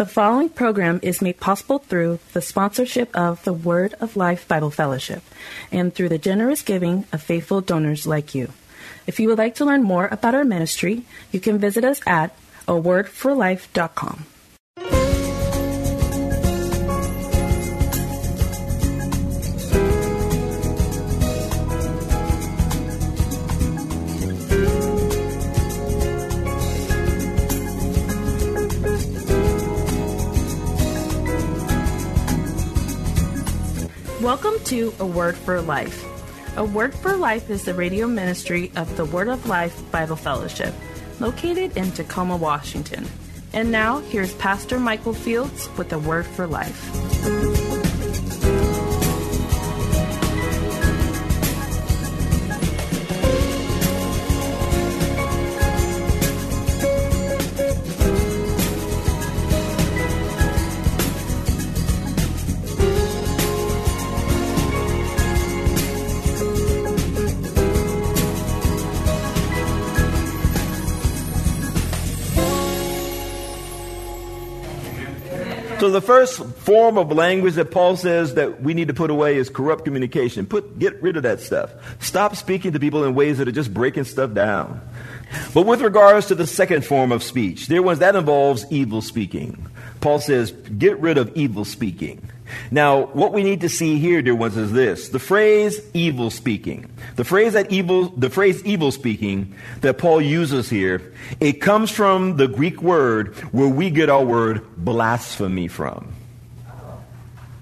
The following program is made possible through the sponsorship of the Word of Life Bible Fellowship and through the generous giving of faithful donors like you. If you would like to learn more about our ministry, you can visit us at awordforlife.com. to A Word for Life. A Word for Life is the radio ministry of the Word of Life Bible Fellowship, located in Tacoma, Washington. And now, here's Pastor Michael Fields with A Word for Life. So the first form of language that Paul says that we need to put away is corrupt communication. Put, get rid of that stuff. Stop speaking to people in ways that are just breaking stuff down. But with regards to the second form of speech, there was that involves evil speaking. Paul says, get rid of evil speaking. Now, what we need to see here, dear ones, is this. The phrase evil speaking. The phrase that evil, the phrase evil speaking that Paul uses here, it comes from the Greek word where we get our word blasphemy from.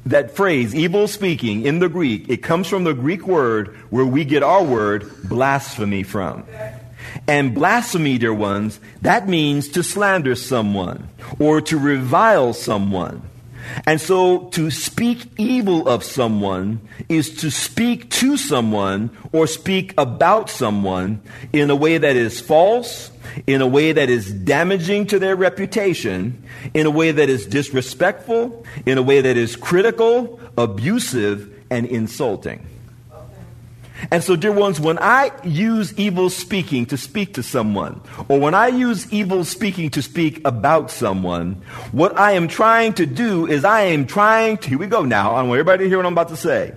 That phrase, evil speaking, in the Greek, it comes from the Greek word where we get our word blasphemy from. And blasphemy, dear ones, that means to slander someone or to revile someone. And so to speak evil of someone is to speak to someone or speak about someone in a way that is false, in a way that is damaging to their reputation, in a way that is disrespectful, in a way that is critical, abusive, and insulting. And so, dear ones, when I use evil speaking to speak to someone, or when I use evil speaking to speak about someone, what I am trying to do is I am trying to, here we go now, I want everybody to hear what I'm about to say.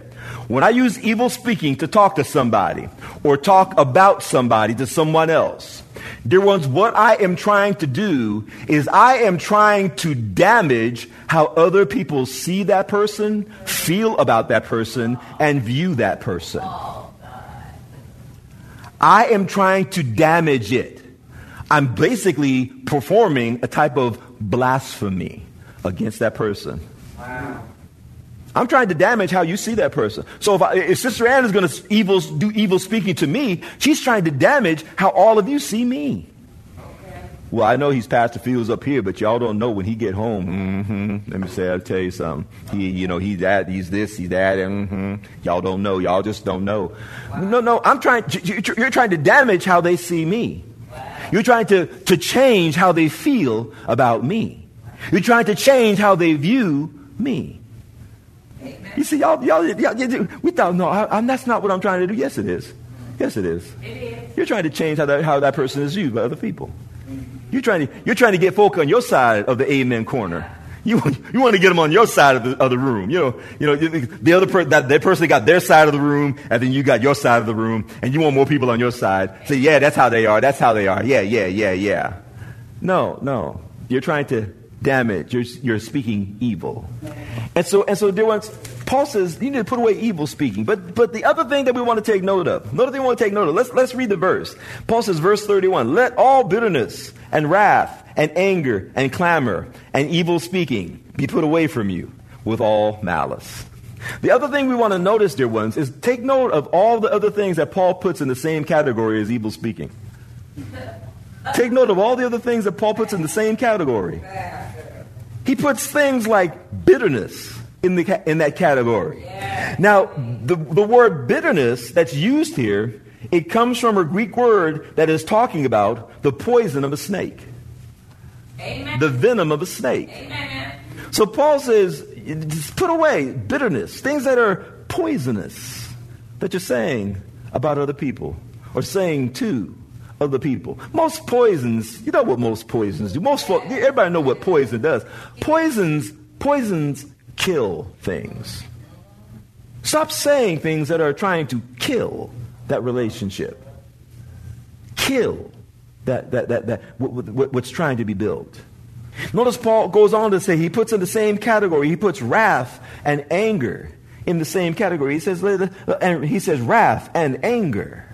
When I use evil speaking to talk to somebody, or talk about somebody to someone else, dear ones, what I am trying to do is I am trying to damage how other people see that person, feel about that person, and view that person. I am trying to damage it. I'm basically performing a type of blasphemy against that person. Wow. I'm trying to damage how you see that person. So if, I, if Sister Ann is going to evil, do evil speaking to me, she's trying to damage how all of you see me. Well, I know he's Pastor Fields up here, but y'all don't know when he get home. Mm-hmm. Let me say, I'll tell you something. He, you know, he's that, he's this, he's that. Mm-hmm. Y'all don't know. Y'all just don't know. Wow. No, no. I'm trying. You're trying to damage how they see me. Wow. You're trying to to change how they feel about me. You're trying to change how they view me. Amen. You see, y'all, y'all, y'all, we thought, no, I, I, that's not what I'm trying to do. Yes, it is. Yes, it is. It is. You're trying to change how that, how that person is viewed by other people. You're trying to, you're trying to get folk on your side of the amen corner. You, you want to get them on your side of the, of the room. You know, you know, the other person, that, that person got their side of the room, and then you got your side of the room, and you want more people on your side. Say, yeah, that's how they are. That's how they are. Yeah, yeah, yeah, yeah. No, no. You're trying to damage. You're, you're speaking evil. And so, and so, dear ones, Paul says you need to put away evil speaking. But, but the other thing that we want to take note of, another thing we want to take note of, let's, let's read the verse. Paul says, verse 31, let all bitterness and wrath and anger and clamor and evil speaking be put away from you with all malice. The other thing we want to notice, dear ones, is take note of all the other things that Paul puts in the same category as evil speaking. take note of all the other things that Paul puts in the same category. He puts things like bitterness in, the, in that category. Now, the, the word bitterness that's used here, it comes from a Greek word that is talking about the poison of a snake. Amen. The venom of a snake. Amen. So Paul says, just put away bitterness, things that are poisonous that you're saying about other people or saying to other people. Most poisons, you know what most poisons do. Most folk, everybody know what poison does. Poisons, poisons kill things. Stop saying things that are trying to kill that relationship. Kill that, that, that, that what's trying to be built. Notice Paul goes on to say he puts in the same category. He puts wrath and anger in the same category. He says, uh, and he says wrath and anger.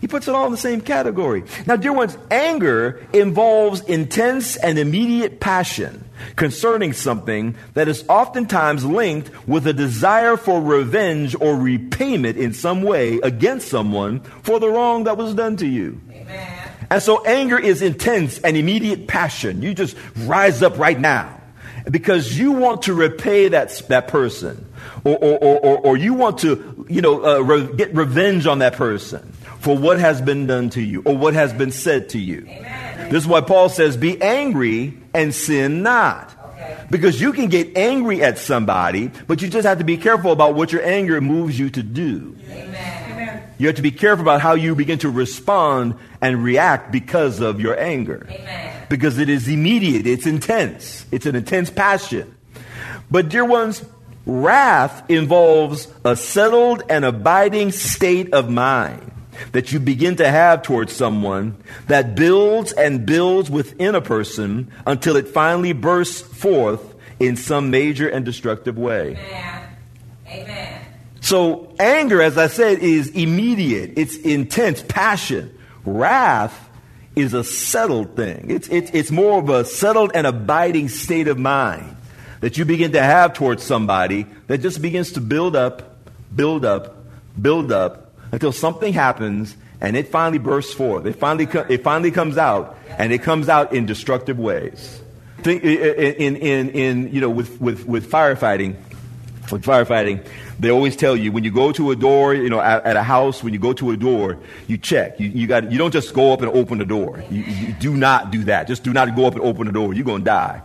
He puts it all in the same category. Now, dear ones, anger involves intense and immediate passion concerning something that is oftentimes linked with a desire for revenge or repayment in some way against someone for the wrong that was done to you. Amen. And so anger is intense and immediate passion. You just rise up right now because you want to repay that, that person or, or, or, or you want to, you know, uh, re- get revenge on that person for what has been done to you or what has been said to you. Amen. This is why Paul says, be angry and sin not. Because you can get angry at somebody, but you just have to be careful about what your anger moves you to do. Amen. You have to be careful about how you begin to respond and react because of your anger. Amen. Because it is immediate, it's intense, it's an intense passion. But, dear ones, wrath involves a settled and abiding state of mind that you begin to have towards someone that builds and builds within a person until it finally bursts forth in some major and destructive way. Amen. Amen. So, anger, as I said, is immediate, it's intense, passion. Wrath is a settled thing, it's, it's, it's more of a settled and abiding state of mind that you begin to have towards somebody that just begins to build up, build up, build up until something happens and it finally bursts forth. It finally, co- it finally comes out, and it comes out in destructive ways. Think in, in, in, you know, with, with, with firefighting, with firefighting, they always tell you when you go to a door, you know, at, at a house, when you go to a door, you check. You, you, got, you don't just go up and open the door. You, you do not do that. Just do not go up and open the door. You're going to die.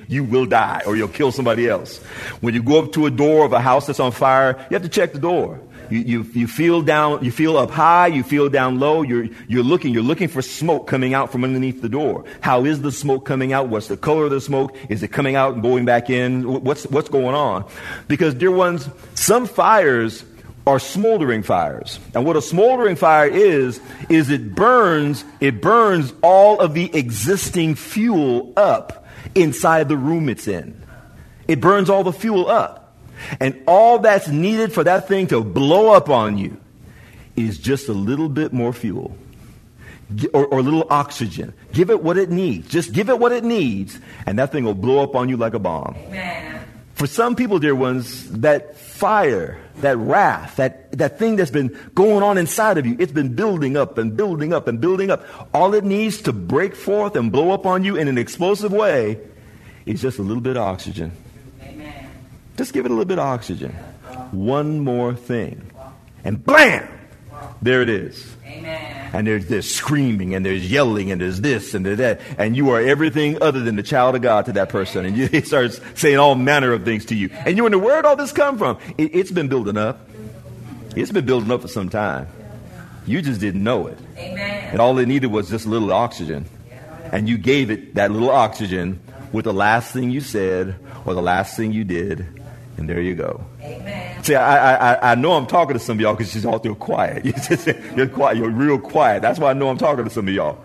you will die or you'll kill somebody else. When you go up to a door of a house that's on fire, you have to check the door. You, you, you feel down, you feel up high, you feel down low, you're, you're looking, you're looking for smoke coming out from underneath the door. How is the smoke coming out? What's the color of the smoke? Is it coming out and going back in? What's, what's going on? Because, dear ones, some fires are smoldering fires. And what a smoldering fire is, is it burns, it burns all of the existing fuel up inside the room it's in. It burns all the fuel up. And all that's needed for that thing to blow up on you is just a little bit more fuel or, or, a little oxygen. Give it what it needs. Just give it what it needs, and that thing will blow up on you like a bomb. Amen. For some people, dear ones, that fire, that wrath, that, that thing that's been going on inside of you, it's been building up and building up and building up. All it needs to break forth and blow up on you in an explosive way is just a little bit of oxygen. Just give it a little bit of oxygen. One more thing. And blam! There it is. Amen. And there's this screaming and there's yelling and there's this and there's that. And you are everything other than the child of God to that person. And you, he starts saying all manner of things to you. And you wonder, where'd all this come from? It, it's been building up. It's been building up for some time. You just didn't know it. Amen. And all it needed was just a little oxygen. And you gave it that little oxygen with the last thing you said or the last thing you did and there you go. Amen. See, I, I, I know I'm talking to some of y'all because she's all through quiet. You're, just, you're quiet. You're real quiet. That's why I know I'm talking to some of y'all.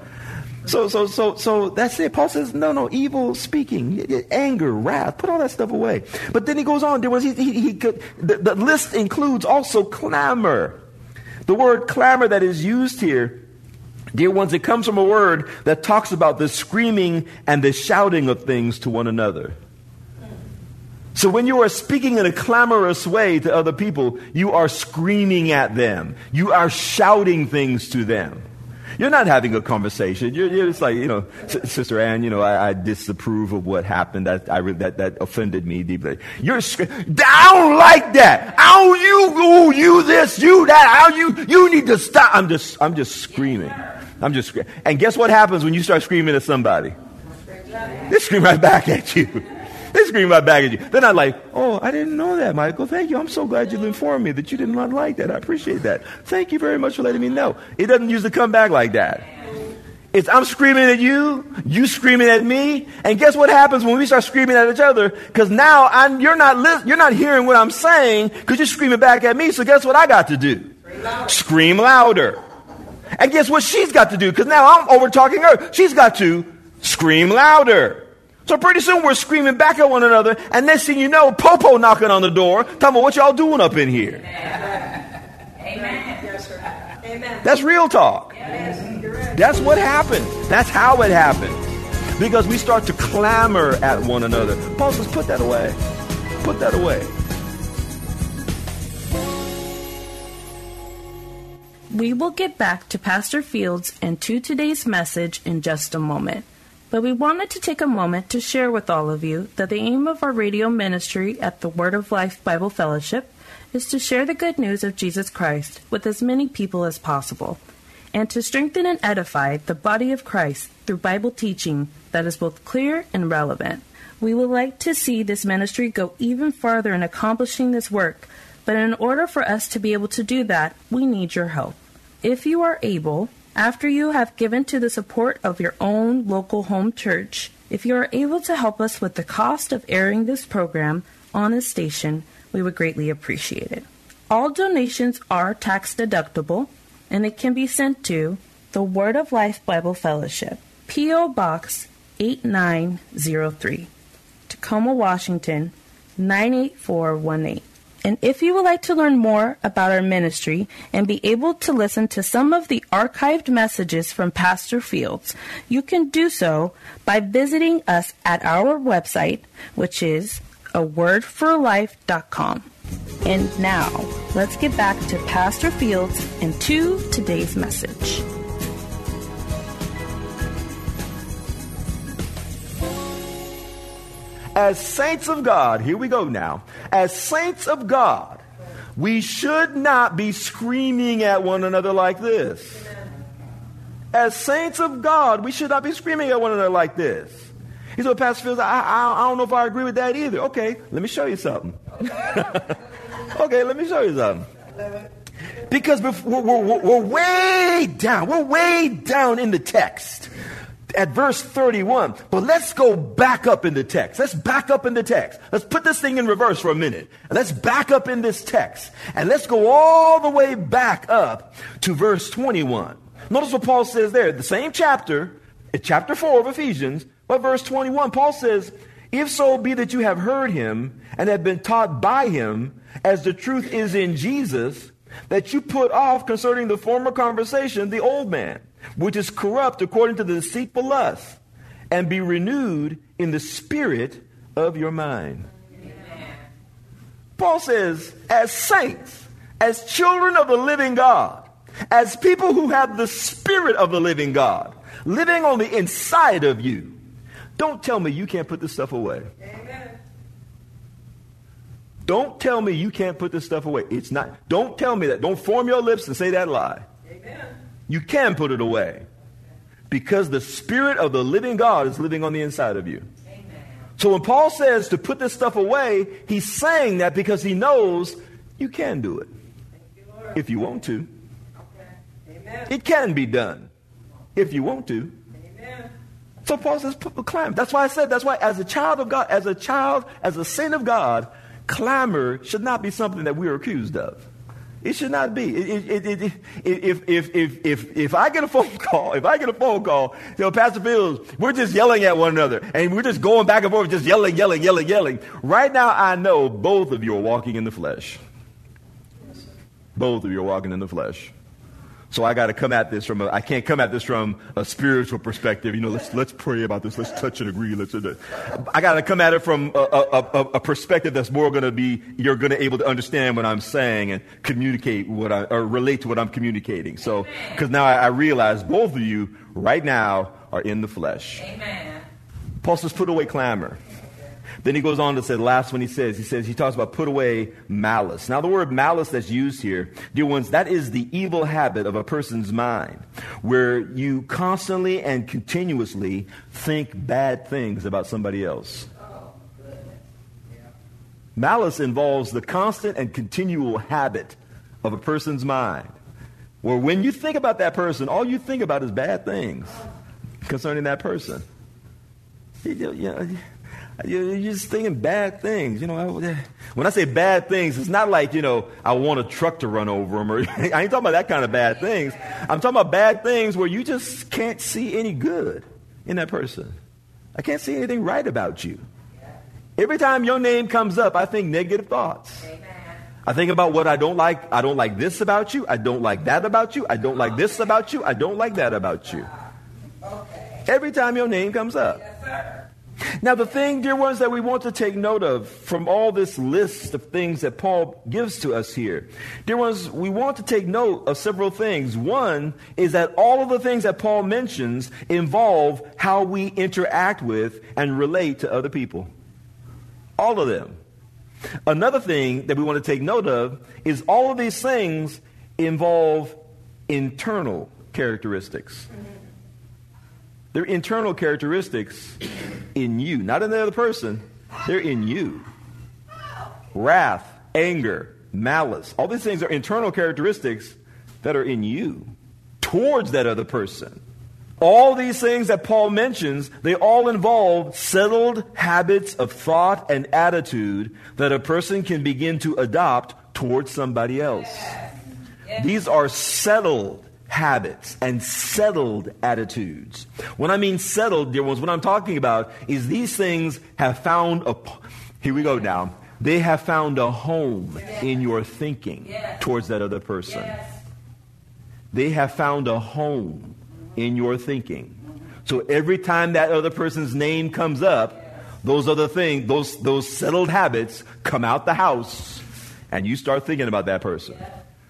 So, so, so, so that's it. Paul says, no, no, evil speaking, anger, wrath, put all that stuff away. But then he goes on. There was he, he, he could, the, the list includes also clamor. The word clamor that is used here Dear ones, it comes from a word that talks about the screaming and the shouting of things to one another. So when you are speaking in a clamorous way to other people, you are screaming at them. You are shouting things to them. You're not having a conversation. You're, you're just like, you know, Sister Ann, you know, I, I disapprove of what happened. That, I, that, that offended me deeply. You're, I don't like that. How you, ooh, you this, you that, how you, you need to stop. I'm just, I'm just screaming. I'm just screaming. And guess what happens when you start screaming at somebody? They scream right back at you. They scream right back at you. They're not like, oh, I didn't know that, Michael. Thank you. I'm so glad you informed me that you did not like that. I appreciate that. Thank you very much for letting me know. It doesn't usually come back like that. It's I'm screaming at you, you screaming at me, and guess what happens when we start screaming at each other? Because now I'm, you're not li- you're not hearing what I'm saying because you're screaming back at me. So guess what I got to do? Scream louder. And guess what she's got to do? Because now I'm over talking her. She's got to scream louder. So pretty soon we're screaming back at one another, and next thing you know, Popo knocking on the door, talking about what y'all doing up in here. Amen. Yes, sir. Amen. That's real talk. Yes. That's what happened. That's how it happened. Because we start to clamor at one another. Paul says, put that away. Put that away. We will get back to Pastor Fields and to today's message in just a moment. But we wanted to take a moment to share with all of you that the aim of our radio ministry at the Word of Life Bible Fellowship is to share the good news of Jesus Christ with as many people as possible, and to strengthen and edify the body of Christ through Bible teaching that is both clear and relevant. We would like to see this ministry go even farther in accomplishing this work, but in order for us to be able to do that, we need your help. If you are able, after you have given to the support of your own local home church, if you are able to help us with the cost of airing this program on this station, we would greatly appreciate it. All donations are tax deductible and it can be sent to the Word of Life Bible Fellowship, P.O. Box 8903, Tacoma, Washington 98418. And if you would like to learn more about our ministry and be able to listen to some of the archived messages from Pastor Fields, you can do so by visiting us at our website, which is awordforlife.com. And now, let's get back to Pastor Fields and to today's message. As saints of God, here we go now. As saints of God, we should not be screaming at one another like this. As saints of God, we should not be screaming at one another like this. He said, Pastor Fields, I, I, I don't know if I agree with that either. Okay, let me show you something. okay, let me show you something. Because we're, we're, we're, way down. We're way down in the text at verse 31. But let's go back up in the text. Let's back up in the text. Let's put this thing in reverse for a minute. Let's back up in this text. And let's go all the way back up to verse 21. Notice what Paul says there. The same chapter, eh, chapter 4 of Ephesians, but verse 21, Paul says, If so be that you have heard him and have been taught by him, as the truth is in Jesus, that you put off concerning the former conversation the old man which is corrupt according to the deceitful lust, and be renewed in the spirit of your mind. Paul says, as saints, as children of the living God, as people who have the spirit of the living God living on the inside of you, don't tell me you can't put this stuff away. Amen. Don't tell me you can't put this stuff away. It's not. Don't tell me that. Don't form your lips and say that lie. You can put it away because the Spirit of the living God is living on the inside of you. Amen. So when Paul says to put this stuff away, he's saying that because he knows you can do it you, if you want to. Okay. It can be done if you want to. Amen. So Paul says, clamor. That's why I said, that's why as a child of God, as a child, as a saint of God, clamor should not be something that we are accused of. It should not be. It, it, it, if, if, if, if, if I get a phone call, if I get a phone call, you know, Pastor Fields, we're just yelling at one another and we're just going back and forth, just yelling, yelling, yelling, yelling. Right now, I know both of you are walking in the flesh. Both of you are walking in the flesh. So I got to come at this from a, I can't come at this from a spiritual perspective. You know, let's, let's pray about this. Let's touch and agree. Let's, I got to come at it from a, a, a, perspective that's more going to be, you're going to be able to understand what I'm saying and communicate what I, or relate to what I'm communicating. So, because now I, I, realize both of you right now are in the flesh. Amen. Paul says, put away clamor. Then he goes on to say, last one he says, he says, he talks about put away malice. Now, the word malice that's used here, dear ones, that is the evil habit of a person's mind, where you constantly and continuously think bad things about somebody else. Malice involves the constant and continual habit of a person's mind, where when you think about that person, all you think about is bad things concerning that person. You know, you're just thinking bad things. You know, when I say bad things, it's not like, you know, I want a truck to run over them or I ain't talking about that kind of bad things. I'm talking about bad things where you just can't see any good in that person. I can't see anything right about you. Every time your name comes up, I think negative thoughts. I think about what I don't like. I don't like this about you. I don't like that about you. I don't like this about you. I don't like that about you. Every time your name comes up. Now, the thing, dear ones, that we want to take note of from all this list of things that Paul gives to us here, dear ones, we want to take note of several things. One is that all of the things that Paul mentions involve how we interact with and relate to other people. All of them. Another thing that we want to take note of is all of these things involve internal characteristics. Mm-hmm. They're internal characteristics in you, not in the other person. They're in you. Wrath, anger, malice, all these things are internal characteristics that are in you towards that other person. All these things that Paul mentions, they all involve settled habits of thought and attitude that a person can begin to adopt towards somebody else. These are settled habits and settled attitudes. When I mean settled, dear ones, what I'm talking about is these things have found a, here we go now, they have found a home in your thinking towards that other person. They have found a home in your thinking. So every time that other person's name comes up, those other things, those, those settled habits come out the house and you start thinking about that person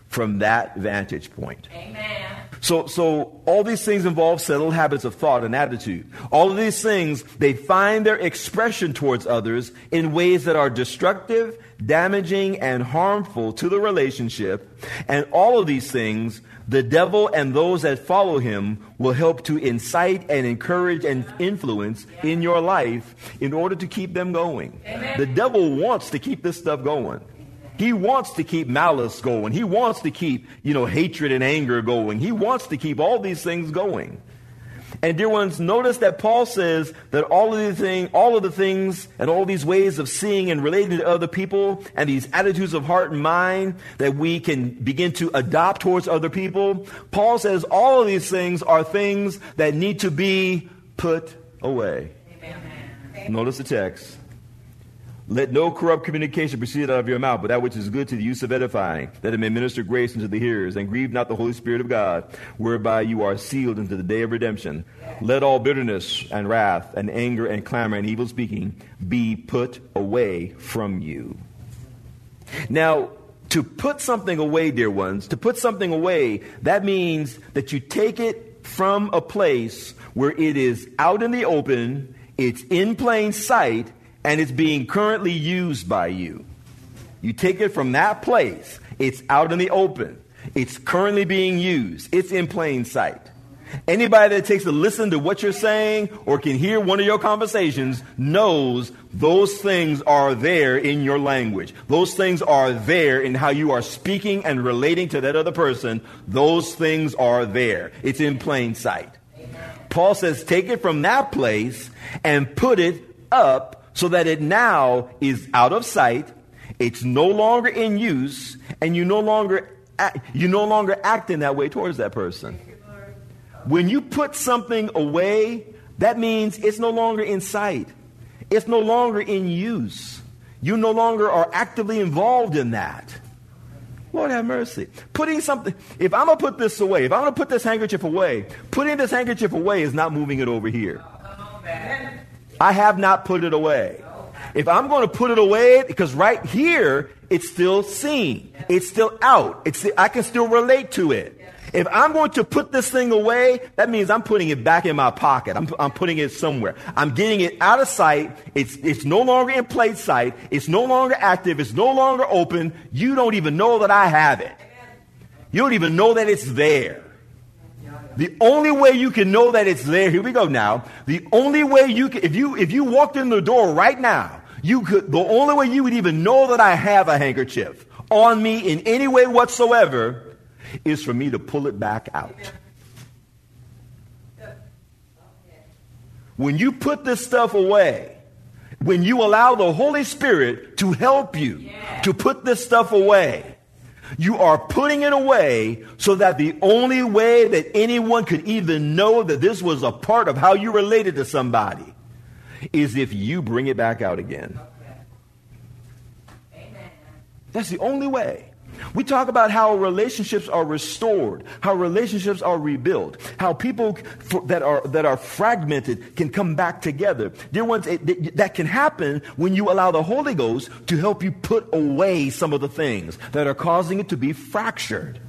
from that vantage point. Amen. So, so all these things involve settled habits of thought and attitude. All of these things, they find their expression towards others in ways that are destructive, damaging, and harmful to the relationship. And all of these things, the devil and those that follow him will help to incite and encourage and influence in your life in order to keep them going. Amen. The devil wants to keep this stuff going. He wants to keep malice going. He wants to keep, you know, hatred and anger going. He wants to keep all these things going. And dear ones, notice that Paul says that all of these things, all of the things and all these ways of seeing and relating to other people and these attitudes of heart and mind that we can begin to adopt towards other people, Paul says all of these things are things that need to be put away. Amen. Notice the text. Let no corrupt communication proceed out of your mouth, but that which is good to the use of edifying, that it may minister grace unto the hearers, and grieve not the Holy Spirit of God, whereby you are sealed unto the day of redemption. Let all bitterness and wrath and anger and clamor and evil speaking be put away from you. Now, to put something away, dear ones, to put something away, that means that you take it from a place where it is out in the open, it's in plain sight, and it's being currently used by you. You take it from that place, it's out in the open, it's currently being used, it's in plain sight. Anybody that takes a listen to what you're saying or can hear one of your conversations knows those things are there in your language. Those things are there in how you are speaking and relating to that other person. Those things are there. It's in plain sight. Paul says, take it from that place and put it up so that it now is out of sight, it's no longer in use, and you no longer act, you no longer act in that way towards that person. When you put something away, that means it's no longer in sight. It's no longer in use. You no longer are actively involved in that. Lord have mercy. Putting something, if I'm going to put this away, if I'm going to put this handkerchief away, putting this handkerchief away is not moving it over here. Oh, I have not put it away. If I'm going to put it away, because right here, it's still seen. It's still out. It's, I can still relate to it. If I'm going to put this thing away, that means I'm putting it back in my pocket. I'm, I'm putting it somewhere. I'm getting it out of sight. It's, it's no longer in plain sight. It's no longer active. It's no longer open. You don't even know that I have it. You don't even know that it's there. The only way you can know that it's there, here we go now. The only way you can, if you, if you walked in the door right now, you could, the only way you would even know that I have a handkerchief on me in any way whatsoever is for me to pull it back out. When you put this stuff away, when you allow the Holy Spirit to help you to put this stuff away, you are putting it away so that the only way that anyone could even know that this was a part of how you related to somebody is if you bring it back out again. That's the only way. We talk about how relationships are restored, how relationships are rebuilt, how people that are, that are fragmented can come back together. Dear ones, it, that can happen when you allow the Holy Ghost to help you put away some of the things that are causing it to be fractured.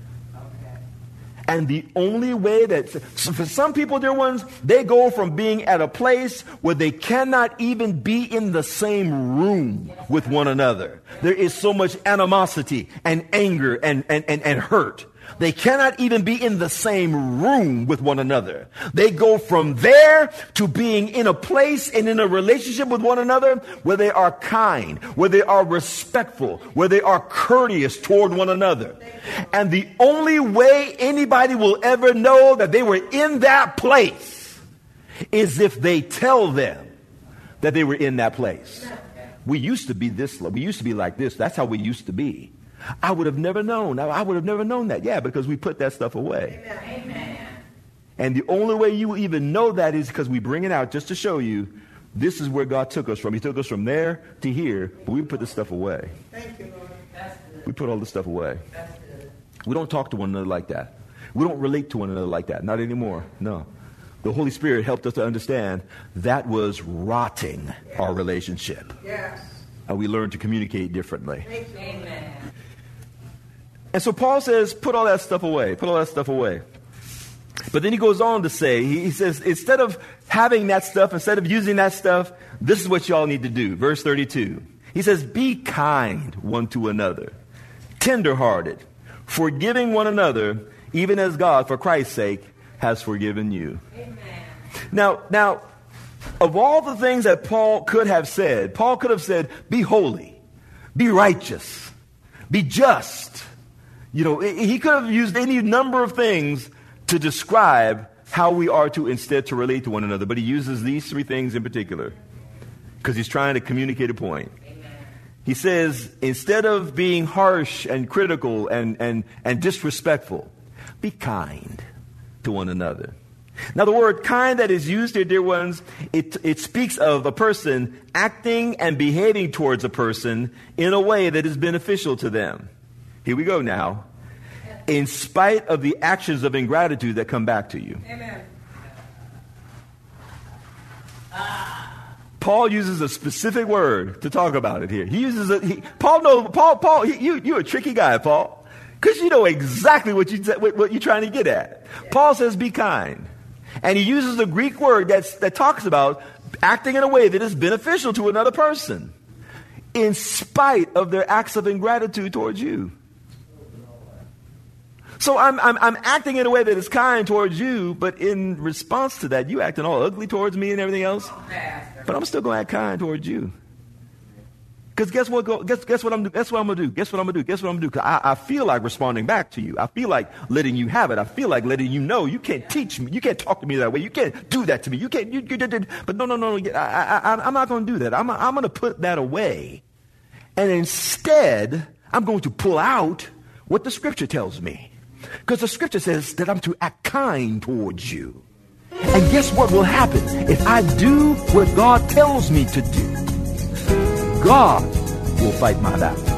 And the only way that, for some people, dear ones, they go from being at a place where they cannot even be in the same room with one another. There is so much animosity and anger and, and, and, and hurt they cannot even be in the same room with one another. They go from there to being in a place and in a relationship with one another where they are kind, where they are respectful, where they are courteous toward one another. And the only way anybody will ever know that they were in that place is if they tell them that they were in that place. We used to be this, we used to be like this. That's how we used to be. I would have never known. I would have never known that. Yeah, because we put that stuff away. Amen. And the only way you even know that is because we bring it out just to show you this is where God took us from. He took us from there to here, but we put this stuff away. Thank you, Lord. We put all this stuff away. We don't talk to one another like that. We don't relate to one another like that. Not anymore. No. The Holy Spirit helped us to understand that was rotting yes. our relationship. Yes. And we learned to communicate differently. Amen. And so Paul says, put all that stuff away. Put all that stuff away. But then he goes on to say, he says, instead of having that stuff, instead of using that stuff, this is what y'all need to do. Verse 32. He says, be kind one to another, tenderhearted, forgiving one another, even as God, for Christ's sake, has forgiven you. Amen. Now, now, of all the things that Paul could have said, Paul could have said, be holy, be righteous, be just, you know, he could have used any number of things to describe how we are to instead to relate to one another, but he uses these three things in particular because he's trying to communicate a point. He says, instead of being harsh and critical and, and, and disrespectful, be kind to one another. Now, the word kind that is used here, dear ones, it, it speaks of a person acting and behaving towards a person in a way that is beneficial to them. Here we go now. In spite of the actions of ingratitude that come back to you. Amen. Paul uses a specific word to talk about it here. He uses a, he, Paul knows, Paul, Paul, he, you, you're a tricky guy, Paul. Because you know exactly what, you, what, what you're trying to get at. Paul says, be kind. And he uses a Greek word that's, that talks about acting in a way that is beneficial to another person in spite of their acts of ingratitude towards you. So I'm, I'm, I'm acting in a way that is kind towards you, but in response to that, you acting all ugly towards me and everything else. But I'm still going to act kind towards you. Because guess what? Guess, guess what I'm. Guess what I'm gonna do. Guess what I'm gonna do. Guess what I'm gonna do. Cause I, I feel like responding back to you. I feel like letting you have it. I feel like letting you know you can't teach me. You can't talk to me that way. You can't do that to me. You can't. You, you, you, but no, no, no. I, I, I'm not gonna do that. I'm, I'm gonna put that away, and instead, I'm going to pull out what the Scripture tells me. Because the scripture says that I'm to act kind towards you. And guess what will happen if I do what God tells me to do? God will fight my battle.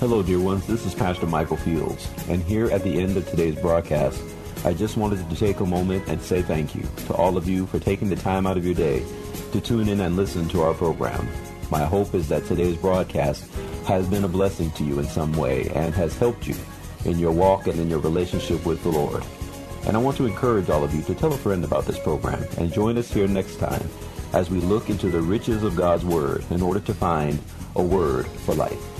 Hello, dear ones. This is Pastor Michael Fields. And here at the end of today's broadcast, I just wanted to take a moment and say thank you to all of you for taking the time out of your day to tune in and listen to our program. My hope is that today's broadcast has been a blessing to you in some way and has helped you in your walk and in your relationship with the Lord. And I want to encourage all of you to tell a friend about this program and join us here next time as we look into the riches of God's Word in order to find a word for life.